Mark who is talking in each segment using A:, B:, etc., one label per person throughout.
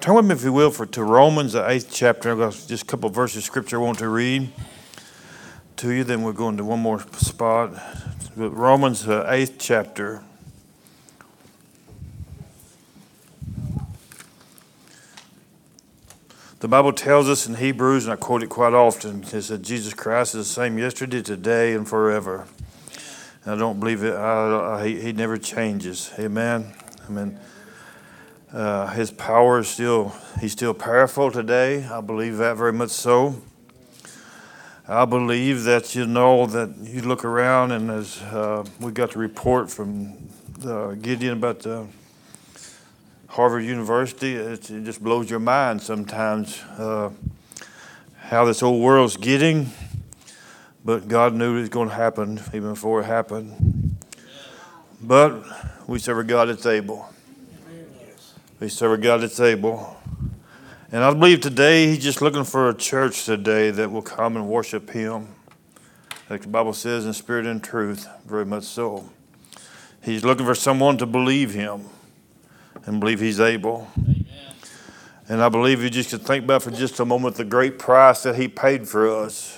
A: Turn with me, if you will, for to Romans, the eighth chapter. I've got just a couple verses of scripture I want to read to you. Then we're going to one more spot. Romans, the eighth chapter. The Bible tells us in Hebrews, and I quote it quite often, it says Jesus Christ is the same yesterday, today, and forever. And I don't believe it. I, I, he, he never changes. Amen. Amen. Uh, his power is still, he's still powerful today. I believe that very much so. I believe that you know that you look around and as uh, we got the report from uh, Gideon about the Harvard University, it, it, just blows your mind sometimes uh, how this old world's getting. But God knew it was going to happen even before it happened. But we serve a God that's able. We serve a God that's able. And I believe today He's just looking for a church today that will come and worship Him. Like the Bible says, in spirit and truth, very much so. He's looking for someone to believe Him and believe He's able. Amen. And I believe you just could think about for just a moment the great price that He paid for us.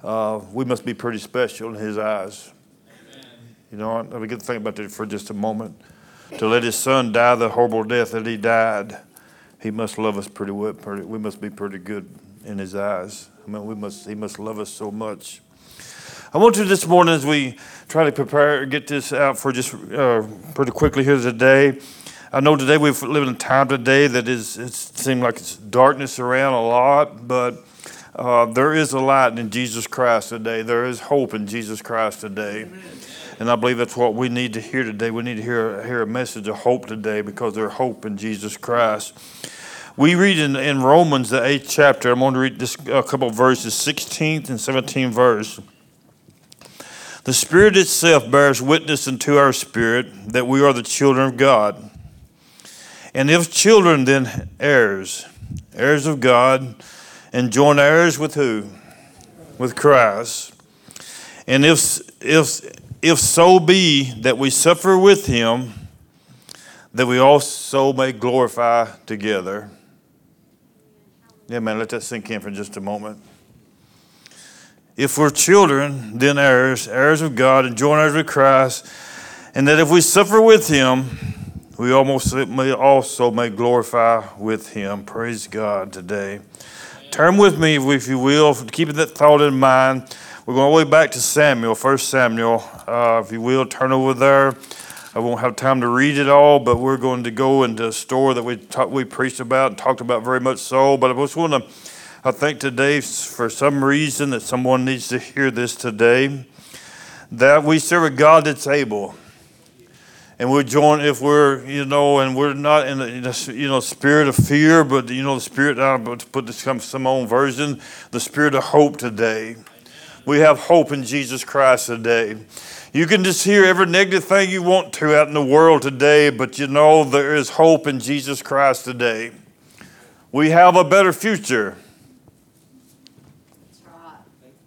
A: Uh, we must be pretty special in His eyes. Amen. You know, we get to think about that for just a moment to let his son die the horrible death that he died, he must love us pretty well. Pretty, we must be pretty good in his eyes. I mean, we must. He must love us so much. I want to this morning as we try to prepare, get this out for just uh, pretty quickly here today. I know today we live in a time today that is. It seems like it's darkness around a lot, but. Uh, there is a light in Jesus Christ today. There is hope in Jesus Christ today. Amen. And I believe that's what we need to hear today. We need to hear, hear a message of hope today because there's hope in Jesus Christ. We read in, in Romans, the eighth chapter, I'm going to read this, a couple verses, 16th and 17th verse. The Spirit itself bears witness unto our spirit that we are the children of God. And if children, then heirs, heirs of God, and joint heirs with who? With Christ. And if, if if so be that we suffer with him, that we also may glorify together. Yeah, man, let that sink in for just a moment. If we're children, then heirs, heirs of God, and joint heirs with Christ, and that if we suffer with him, we almost may also may glorify with him. Praise God today. Turn with me, if you will, keeping that thought in mind. We're going all the way back to Samuel, 1 Samuel. Uh, if you will, turn over there. I won't have time to read it all, but we're going to go into a store that we talk, we preached about and talked about very much so. But I just want to, I think today, for some reason, that someone needs to hear this today, that we serve a God that's able. And we join if we're, you know, and we're not in the, you know, spirit of fear, but, you know, the spirit, I'm about to put this some own version, the spirit of hope today. We have hope in Jesus Christ today. You can just hear every negative thing you want to out in the world today, but you know there is hope in Jesus Christ today. We have a better future.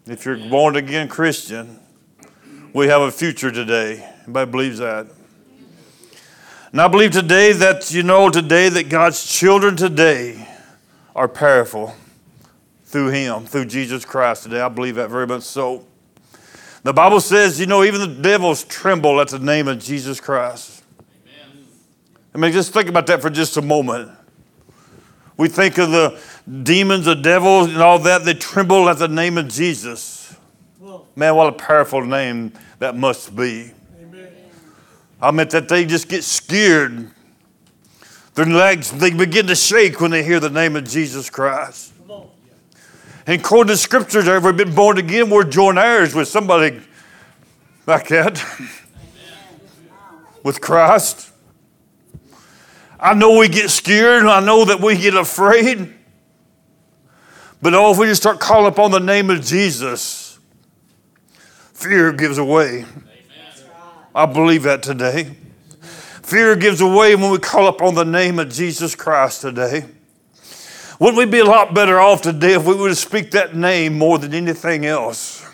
A: If you're born again Christian, we have a future today. Everybody believes that. And I believe today that you know today that God's children today are powerful through Him, through Jesus Christ today. I believe that very much so. The Bible says, you know, even the devils tremble at the name of Jesus Christ. Amen. I mean, just think about that for just a moment. We think of the demons, the devils, and all that, they tremble at the name of Jesus. Man, what a powerful name that must be. Amen. I meant that they just get scared. Their legs, they begin to shake when they hear the name of Jesus Christ. And according to scriptures, have we been born again, we're joint heirs with somebody like that. with Christ. I know we get scared. I know that we get afraid. But oh, if we just start calling upon the name of Jesus, fear gives away. I believe that today. Fear gives away when we call upon the name of Jesus Christ today. Wouldn't we be a lot better off today if we would speak that name more than anything else?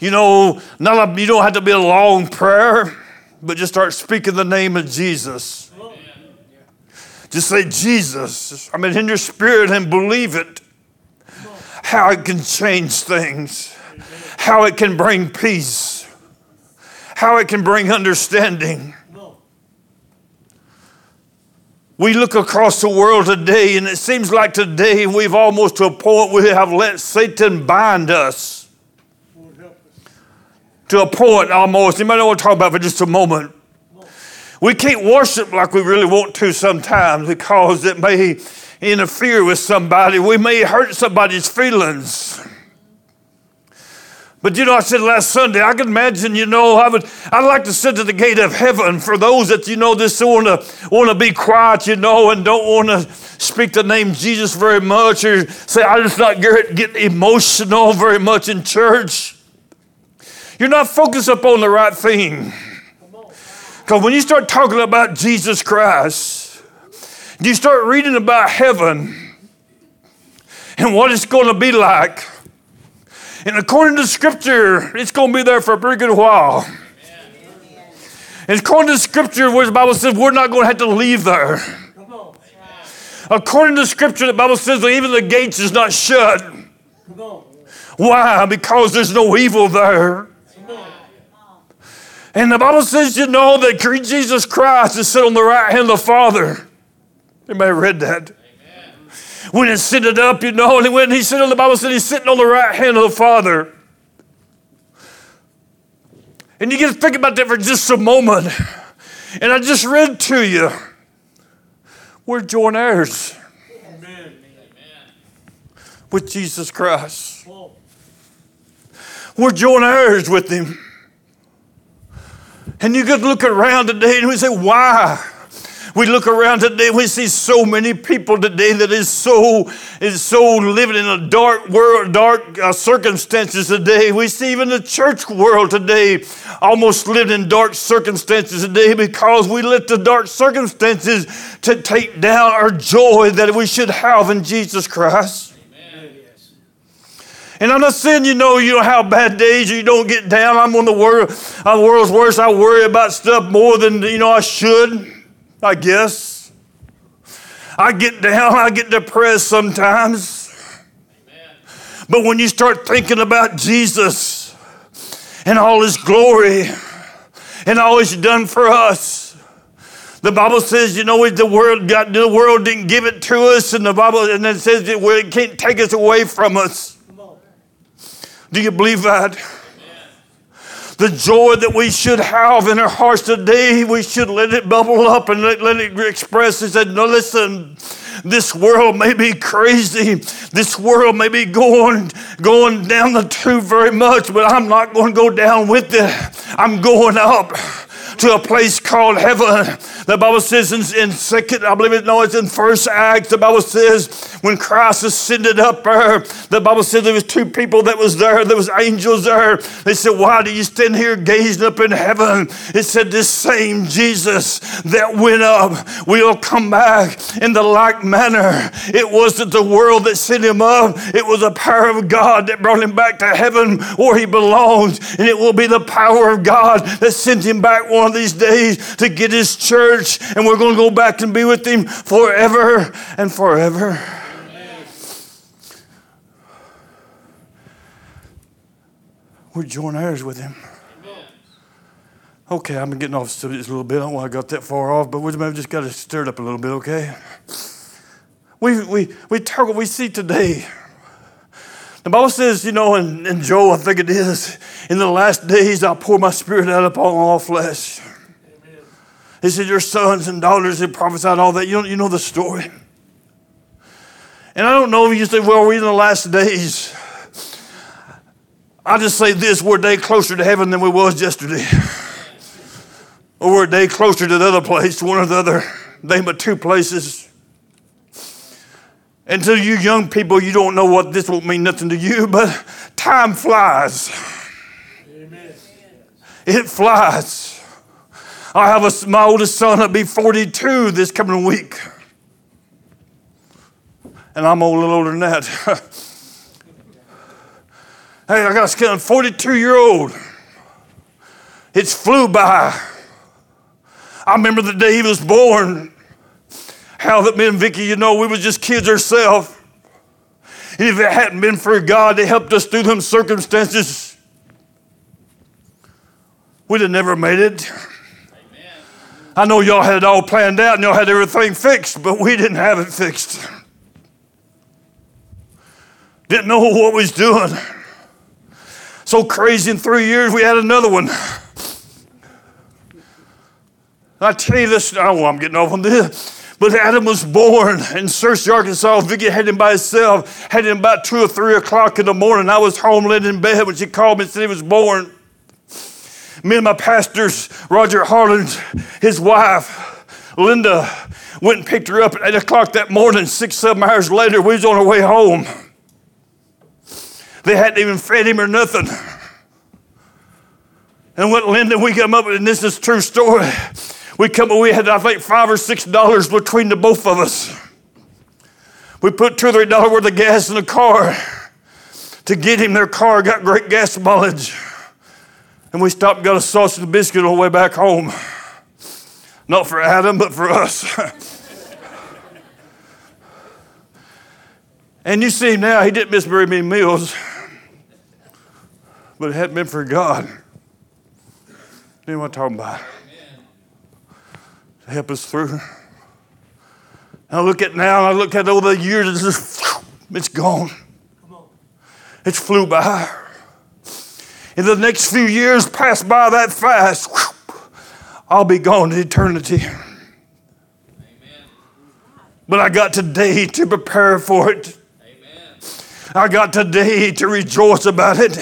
A: You know, not a, you don't have to be a long prayer, but just start speaking the name of Jesus. Just say Jesus. I mean, in your spirit and believe it. How it can change things, how it can bring peace, how it can bring understanding. We look across the world today, and it seems like today we've almost to a point we have let Satan bind us. To a point almost. You might know what I'm talking about for just a moment. We can't worship like we really want to sometimes because it may interfere with somebody. We may hurt somebody's feelings. But you know, I said last Sunday, I can imagine, you know, I would I'd like to sit at the gate of heaven for those that, you know, just want to want to be quiet, you know, and don't want to speak the name Jesus very much or say, I just not get, get emotional very much in church. You're not focused upon the right thing. Because when you start talking about Jesus Christ, you start reading about heaven and what it's going to be like and according to Scripture, it's going to be there for a pretty good while. And according to Scripture, where the Bible says we're not going to have to leave there. According to Scripture, the Bible says that even the gates is not shut. Why? Because there's no evil there. And the Bible says, you know, that Jesus Christ is sitting on the right hand of the Father. Anybody read that? When it's sitting up, you know, and when he's sitting on the Bible said he's sitting on the right hand of the Father. And you get to think about that for just a moment. And I just read to you. We're joint heirs Amen. with Jesus Christ. We're joint heirs with him. And you could look around today and we say, why? We look around today, we see so many people today that is so is so living in a dark world, dark uh, circumstances today. We see even the church world today almost living in dark circumstances today because we let the dark circumstances to take down our joy that we should have in Jesus Christ. And I'm not saying you know you don't have bad days you don't get down. I'm on the world, I'm the world's worst. I worry about stuff more than you know I should. I guess. I get down, I get depressed sometimes. Amen. But when you start thinking about Jesus and all his glory and all he's done for us, the Bible says, you know, the world got the world didn't give it to us, and the Bible and it says it can't take us away from us. Do you believe that? The joy that we should have in our hearts today, we should let it bubble up and let, let it express. He said, No, listen, this world may be crazy. This world may be going, going down the tube very much, but I'm not going to go down with it. I'm going up to a place called heaven. The Bible says in, in second, I believe it, no, it's in first act. The Bible says when Christ ascended up there, the Bible says there was two people that was there. There was angels there. They said, why do you stand here gazing up in heaven? It said this same Jesus that went up will come back in the like manner. It wasn't the world that sent him up. It was the power of God that brought him back to heaven where he belongs. And it will be the power of God that sent him back one of these days to get his church, and we're going to go back and be with him forever and forever. We're joint heirs with him. Okay, I've been getting off subject a little bit. I don't want to got that far off, but we maybe just got to stir it up a little bit, okay? We, we, we, talk, we see today the Bible says, you know, in, in Joel, I think it is, in the last days I'll pour my spirit out upon all flesh. Amen. He said, Your sons and daughters have prophesied all that. You know, you know the story. And I don't know if you say, Well, we're in the last days. I just say this we're a day closer to heaven than we was yesterday. Or we're a day closer to the other place, one or the other. They but two places. And to you young people, you don't know what this won't mean nothing to you, but time flies. Amen. It flies. I have a, my oldest son that'll be 42 this coming week. And I'm a little older than that. hey, I got a 42 year old. It's flew by. I remember the day he was born how that me and Vicky, you know, we was just kids ourselves. And if it hadn't been for God that helped us through them circumstances, we'd have never made it. Amen. I know y'all had it all planned out and y'all had everything fixed, but we didn't have it fixed. Didn't know what we was doing. So crazy in three years, we had another one. I tell you this, oh, I'm getting off on this. But Adam was born in Searcy, Arkansas. Vicky had him by himself, had him about two or three o'clock in the morning. I was home laying in bed when she called me and said he was born. Me and my pastors, Roger Harlan, his wife, Linda, went and picked her up at 8 o'clock that morning. Six, seven hours later, we was on our way home. They hadn't even fed him or nothing. And what Linda, we come up and this is true story. We come, we had, I think, five or six dollars between the both of us. We put two or three dollars worth of gas in the car to get him their car, got great gas mileage. And we stopped and got a sausage and biscuit on the way back home. Not for Adam, but for us. and you see now, he didn't miss very many meals, but it hadn't been for God. You know what I'm talking about? Help us through. I look at now, I look at all the years, it's just, it's gone. It's flew by. In the next few years pass by that fast, I'll be gone to eternity. Amen. But I got today to prepare for it. Amen. I got today to rejoice about it.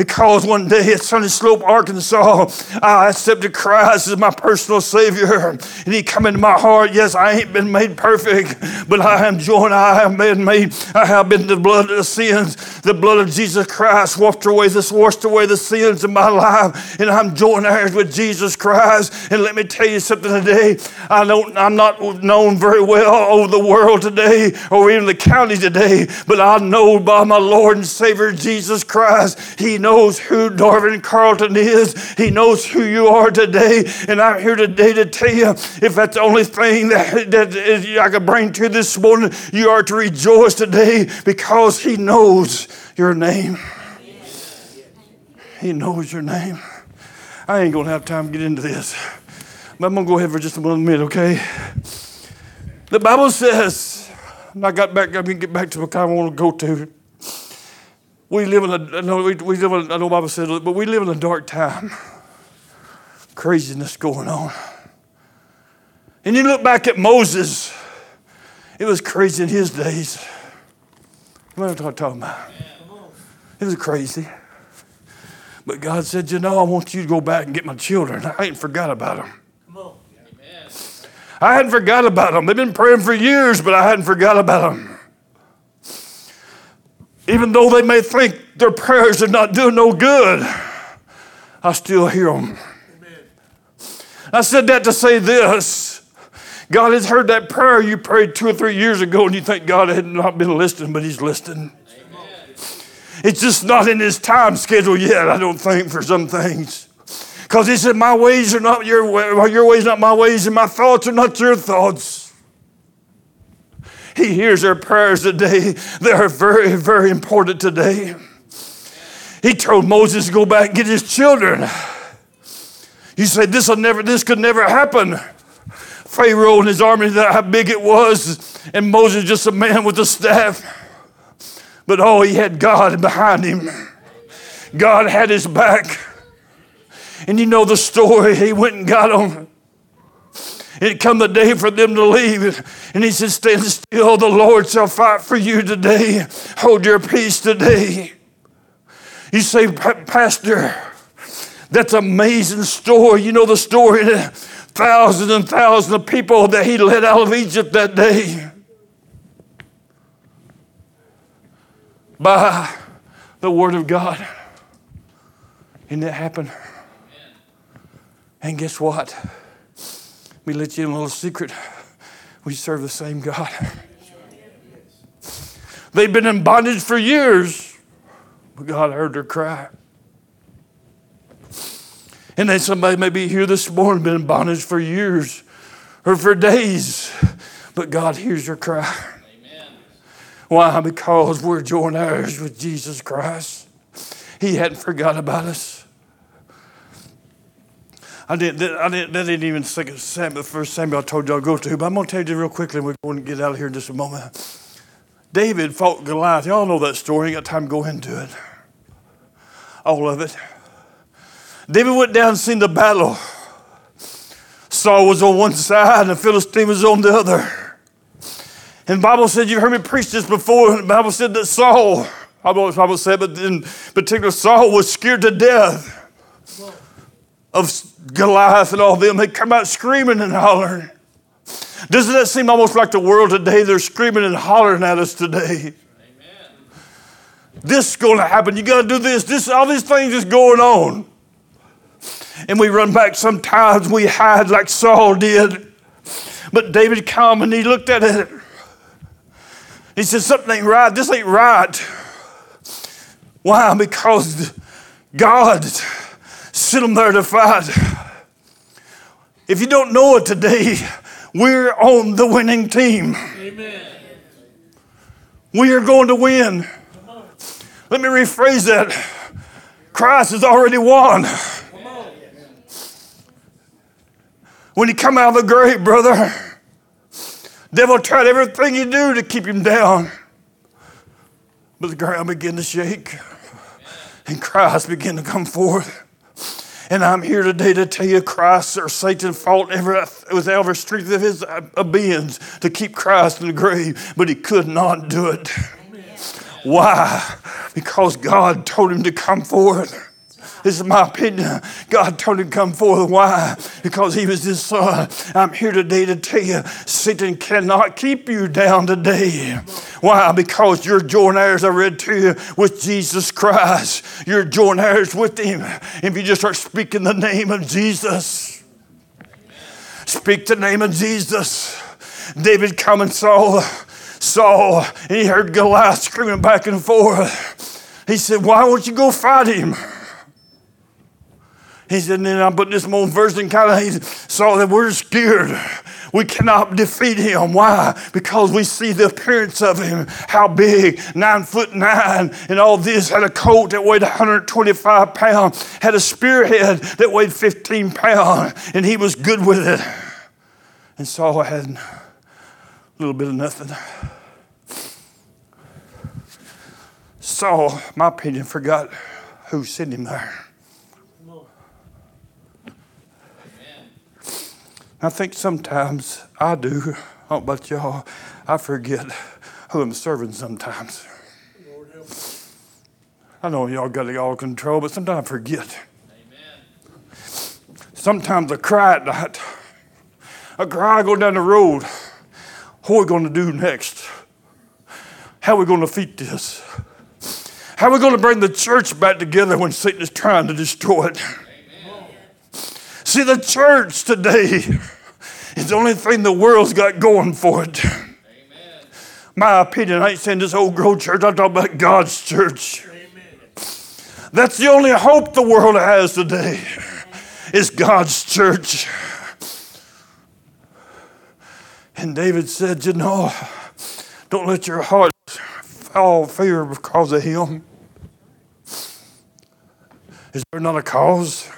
A: Because one day at Sunny Slope, Arkansas, I accepted Christ as my personal Savior. And He come into my heart. Yes, I ain't been made perfect, but I am joined. I have been made. I have been the blood of the sins. The blood of Jesus Christ washed away this, washed away the sins of my life. And I'm joined heirs with Jesus Christ. And let me tell you something today. I don't, I'm not known very well over the world today or even the county today, but I know by my Lord and Savior Jesus Christ. He knows knows who Darvin Carlton is. He knows who you are today. And I'm here today to tell you if that's the only thing that, that is, I could bring to you this morning, you are to rejoice today because He knows your name. He knows your name. I ain't going to have time to get into this. But I'm going to go ahead for just a minute, okay? The Bible says, and I got back, I can get back to what I want to go to. We live in a, no, we, we live in, I know Bible said, but we live in a dark time. Craziness going on. And you look back at Moses, it was crazy in his days. What am I talking about? It was crazy. But God said, You know, I want you to go back and get my children. I ain't forgot about them. I hadn't forgot about them. They've been praying for years, but I hadn't forgot about them. Even though they may think their prayers are not doing no good, I still hear them. Amen. I said that to say this. God has heard that prayer you prayed two or three years ago, and you think God had not been listening, but He's listening. Amen. It's just not in His time schedule yet, I don't think, for some things. Because He said, My ways are not your ways, your ways not my ways, and my thoughts are not your thoughts. He hears our prayers today. They are very, very important today. He told Moses to go back and get his children. He said, This will never, this could never happen. Pharaoh and his army, that how big it was, and Moses just a man with a staff. But oh, he had God behind him. God had his back. And you know the story. He went and got them. It come the day for them to leave. And he said, Stand still, the Lord shall fight for you today. Hold your peace today. You say, Pastor, that's amazing story. You know the story, thousands and thousands of people that he led out of Egypt that day. By the word of God. And that happened. And guess what? Me let you in a little secret. We serve the same God. They've been in bondage for years, but God heard their cry. And then somebody may be here this morning, been in bondage for years or for days. But God hears your cry. Amen. Why? Because we're joint heirs with Jesus Christ. He hadn't forgot about us. I didn't, I didn't, that didn't even second Samuel, the first Samuel I told you I'll go to, but I'm going to tell you real quickly, and we're going to get out of here in just a moment. David fought Goliath. Y'all know that story. Ain't got time to go into it. All of it. David went down and seen the battle. Saul was on one side and the Philistine was on the other. And Bible said, you've heard me preach this before, the Bible said that Saul, I don't know what the Bible said, but in particular, Saul was scared to death of Goliath and all them. They come out screaming and hollering. Doesn't that seem almost like the world today? They're screaming and hollering at us today. Amen. This is going to happen. You got to do this. This, all these things is going on. And we run back. Sometimes we hide like Saul did. But David come and he looked at it. He said, Something ain't right. This ain't right. Why? Because God sent him there to fight. If you don't know it today, we're on the winning team. Amen. We are going to win. Let me rephrase that. Christ has already won. When he come out of the grave, brother, devil tried everything he do to keep him down. But the ground began to shake and Christ began to come forth. And I'm here today to tell you Christ or Satan fought every, with every strength of his beings to keep Christ in the grave, but he could not do it. Why? Because God told him to come forth. This is my opinion. God told him to come forth. Why? Because he was his son. I'm here today to tell you Satan cannot keep you down today. Why? Because you're joint heirs, I read to you, with Jesus Christ. You're joint heirs with him. If you just start speaking the name of Jesus, speak the name of Jesus. David come and saw Saul, and he heard Goliath screaming back and forth. He said, Why won't you go fight him? He said, and then I put this more verse in kind of, he saw that we're scared. We cannot defeat him. Why? Because we see the appearance of him. How big? Nine foot nine. And all this had a coat that weighed 125 pounds, had a spearhead that weighed 15 pounds, and he was good with it. And Saul had a little bit of nothing. Saul, my opinion, forgot who sent him there. I think sometimes I do. Oh, Don't about y'all. I forget who I'm serving sometimes. I know y'all got it all control, but sometimes I forget. Amen. Sometimes I cry at night. I cry, I go down the road. What are we going to do next? How are we going to defeat this? How are we going to bring the church back together when Satan is trying to destroy it? See, the church today is the only thing the world's got going for it. Amen. My opinion, I ain't saying this Oak Grove church, I'm talking about God's church. Amen. That's the only hope the world has today, is God's church. And David said, You know, don't let your heart fall fear because of him. Is there not a cause?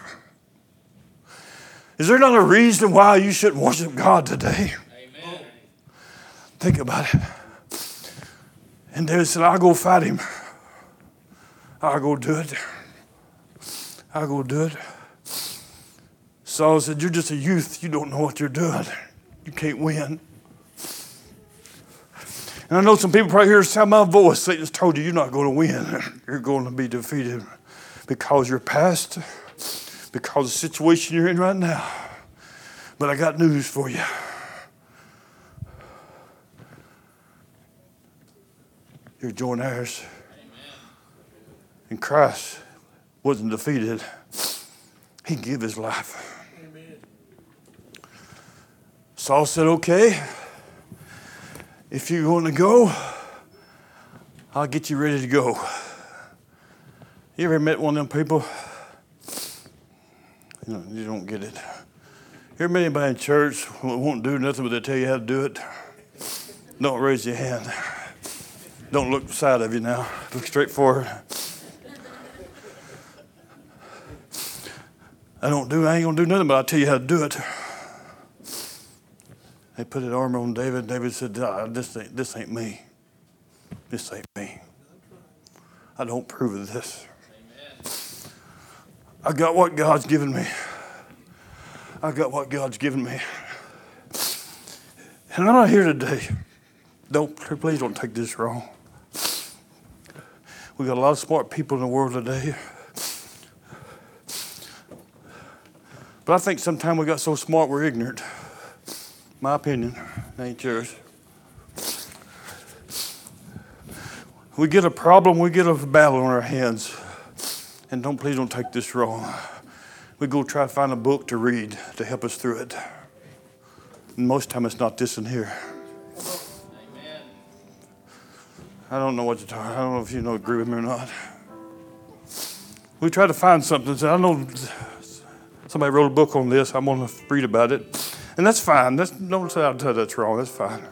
A: Is there not a reason why you shouldn't worship God today? Amen. Think about it. And David said, I'll go fight him. I'll go do it. I'll go do it. Saul said, You're just a youth. You don't know what you're doing. You can't win. And I know some people probably hear sound my voice. Satan's told you you're not going to win. You're going to be defeated because you're past because of the situation you're in right now. But I got news for you. You're joint heirs. And Christ wasn't defeated. He gave his life. Amen. Saul said, Okay, if you want to go, I'll get you ready to go. You ever met one of them people? You, know, you don't get it. Here, anybody in church won't do nothing but they tell you how to do it. Don't raise your hand. Don't look beside of you now. Look straight forward. I don't do. I ain't gonna do nothing, but I'll tell you how to do it. They put an armor on David. David said, "Ah, "This ain't this ain't me. This ain't me. I don't prove of this. I got what God's given me. I got what God's given me. And I'm not here today. Don't please don't take this wrong. We got a lot of smart people in the world today. But I think sometimes we got so smart we're ignorant. My opinion, ain't yours. We get a problem, we get a battle on our hands. And don't please don't take this wrong. We go try to find a book to read to help us through it. And most time it's not this in here. I don't know what you're talking. I don't know if you know agree with me or not. We try to find something. I know somebody wrote a book on this. I'm going to read about it, and that's fine. That's, don't say I tell that's wrong. That's fine.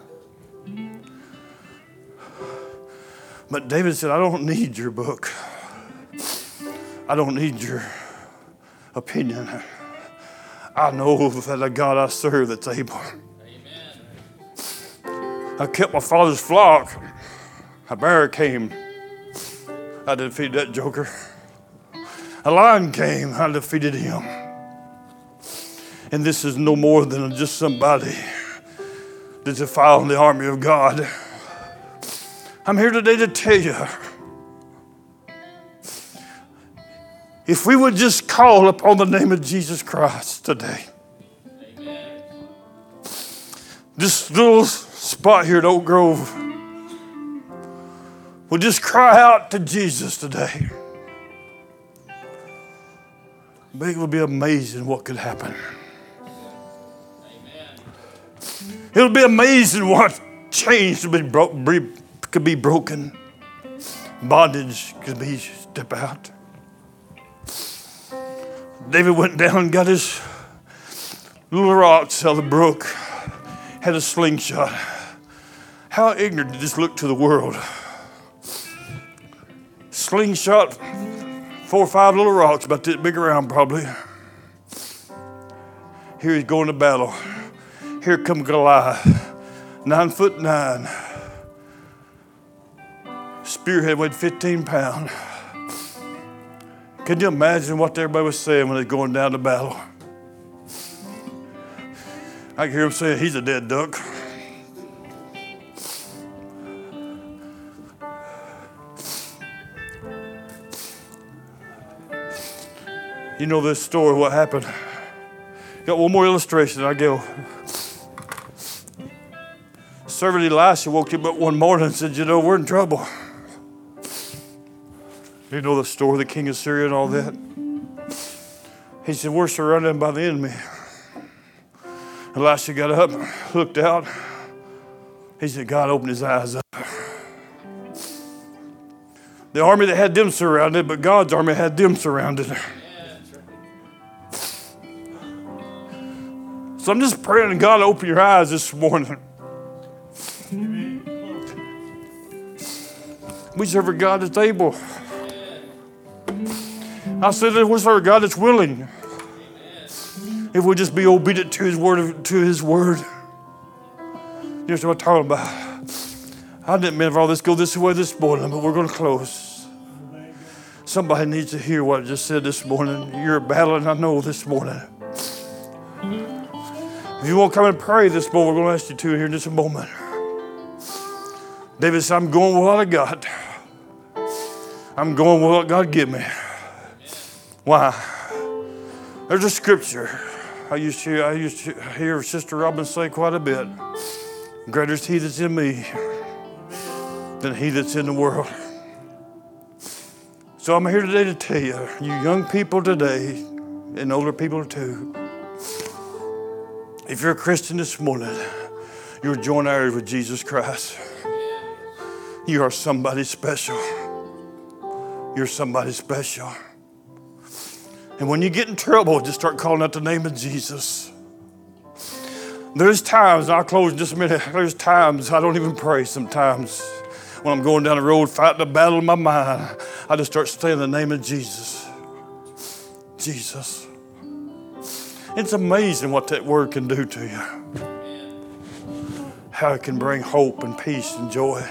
A: But David said, "I don't need your book. I don't need your opinion. I know that the God I serve that's able. I kept my father's flock." A bear came. I defeated that joker. A lion came. I defeated him. And this is no more than just somebody that's defiled the army of God. I'm here today to tell you if we would just call upon the name of Jesus Christ today, this little spot here at Oak Grove will just cry out to Jesus today. It will be amazing what could happen. It'll be amazing what chains could be, bro- could be broken, bondage could be step out. David went down and got his little rocks out of the brook, had a slingshot. How ignorant did this look to the world? slingshot, four or five little rocks, about this big around probably. Here he's going to battle. Here come Goliath, nine foot nine. Spearhead weighed 15 pounds. Can you imagine what everybody was saying when they're going down to battle? I can hear them saying, he's a dead duck. You know this story, what happened. Got one more illustration, I go. Servant Elisha woke him up one morning and said, You know, we're in trouble. You know the story, of the king of Syria and all that. He said, We're surrounded by the enemy. Elisha got up, looked out. He said, God opened his eyes up. The army that had them surrounded, but God's army had them surrounded. So I'm just praying God open your eyes this morning. We serve a God that's able. I said serve a God that's willing. If we just be obedient to His word, to His word. Know what I'm talking about? I didn't mean for all this go this way this morning, but we're going to close. Somebody needs to hear what I just said this morning. You're battling, I know, this morning. If you won't come and pray this morning, we're going to ask you to here in just a moment. David said, I'm going with what I got. I'm going with what God give me. Why? There's a scripture I used to I used to hear Sister Robin say quite a bit. Greater is He that's in me than He that's in the world. So I'm here today to tell you, you young people today, and older people too. If you're a Christian this morning, you're joint heirs with Jesus Christ. You are somebody special. You're somebody special. And when you get in trouble, just start calling out the name of Jesus. There's times, I'll close in just a minute. There's times I don't even pray sometimes. When I'm going down the road fighting a battle in my mind, I just start saying the name of Jesus. Jesus. It's amazing what that word can do to you. How it can bring hope and peace and joy.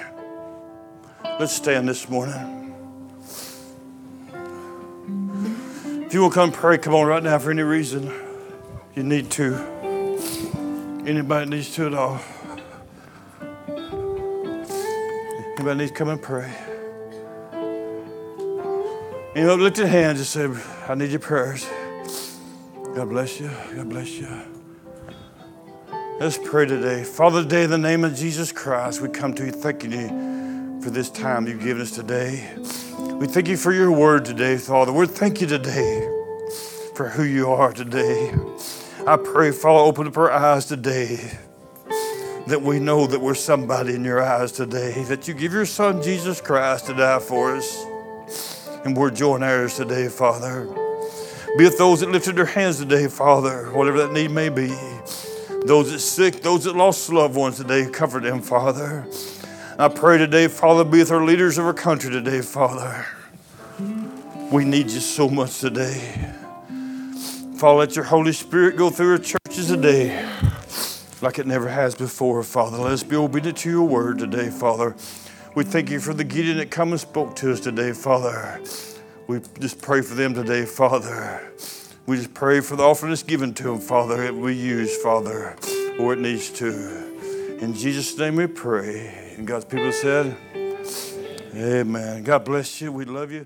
A: Let's stand this morning. If you will come pray, come on right now for any reason you need to. Anybody needs to at all. Anybody needs to come and pray. Anybody lift your hand, just say, I need your prayers. God bless you. God bless you. Let's pray today. Father, today, in the name of Jesus Christ, we come to you thanking you for this time you've given us today. We thank you for your word today, Father. We thank you today for who you are today. I pray, Father, open up our eyes today that we know that we're somebody in your eyes today, that you give your Son, Jesus Christ, to die for us. And we're joint heirs today, Father. Be with those that lifted their hands today, Father, whatever that need may be. Those that sick, those that lost loved ones today, comfort them, Father. I pray today, Father, be with our leaders of our country today, Father. We need you so much today. Father, let your Holy Spirit go through our churches today like it never has before, Father. Let us be obedient to your word today, Father. We thank you for the Gideon that come and spoke to us today, Father. We just pray for them today, Father. We just pray for the offering that's given to them, Father, that we use, Father, where it needs to. In Jesus' name we pray. And God's people said, Amen. God bless you. We love you.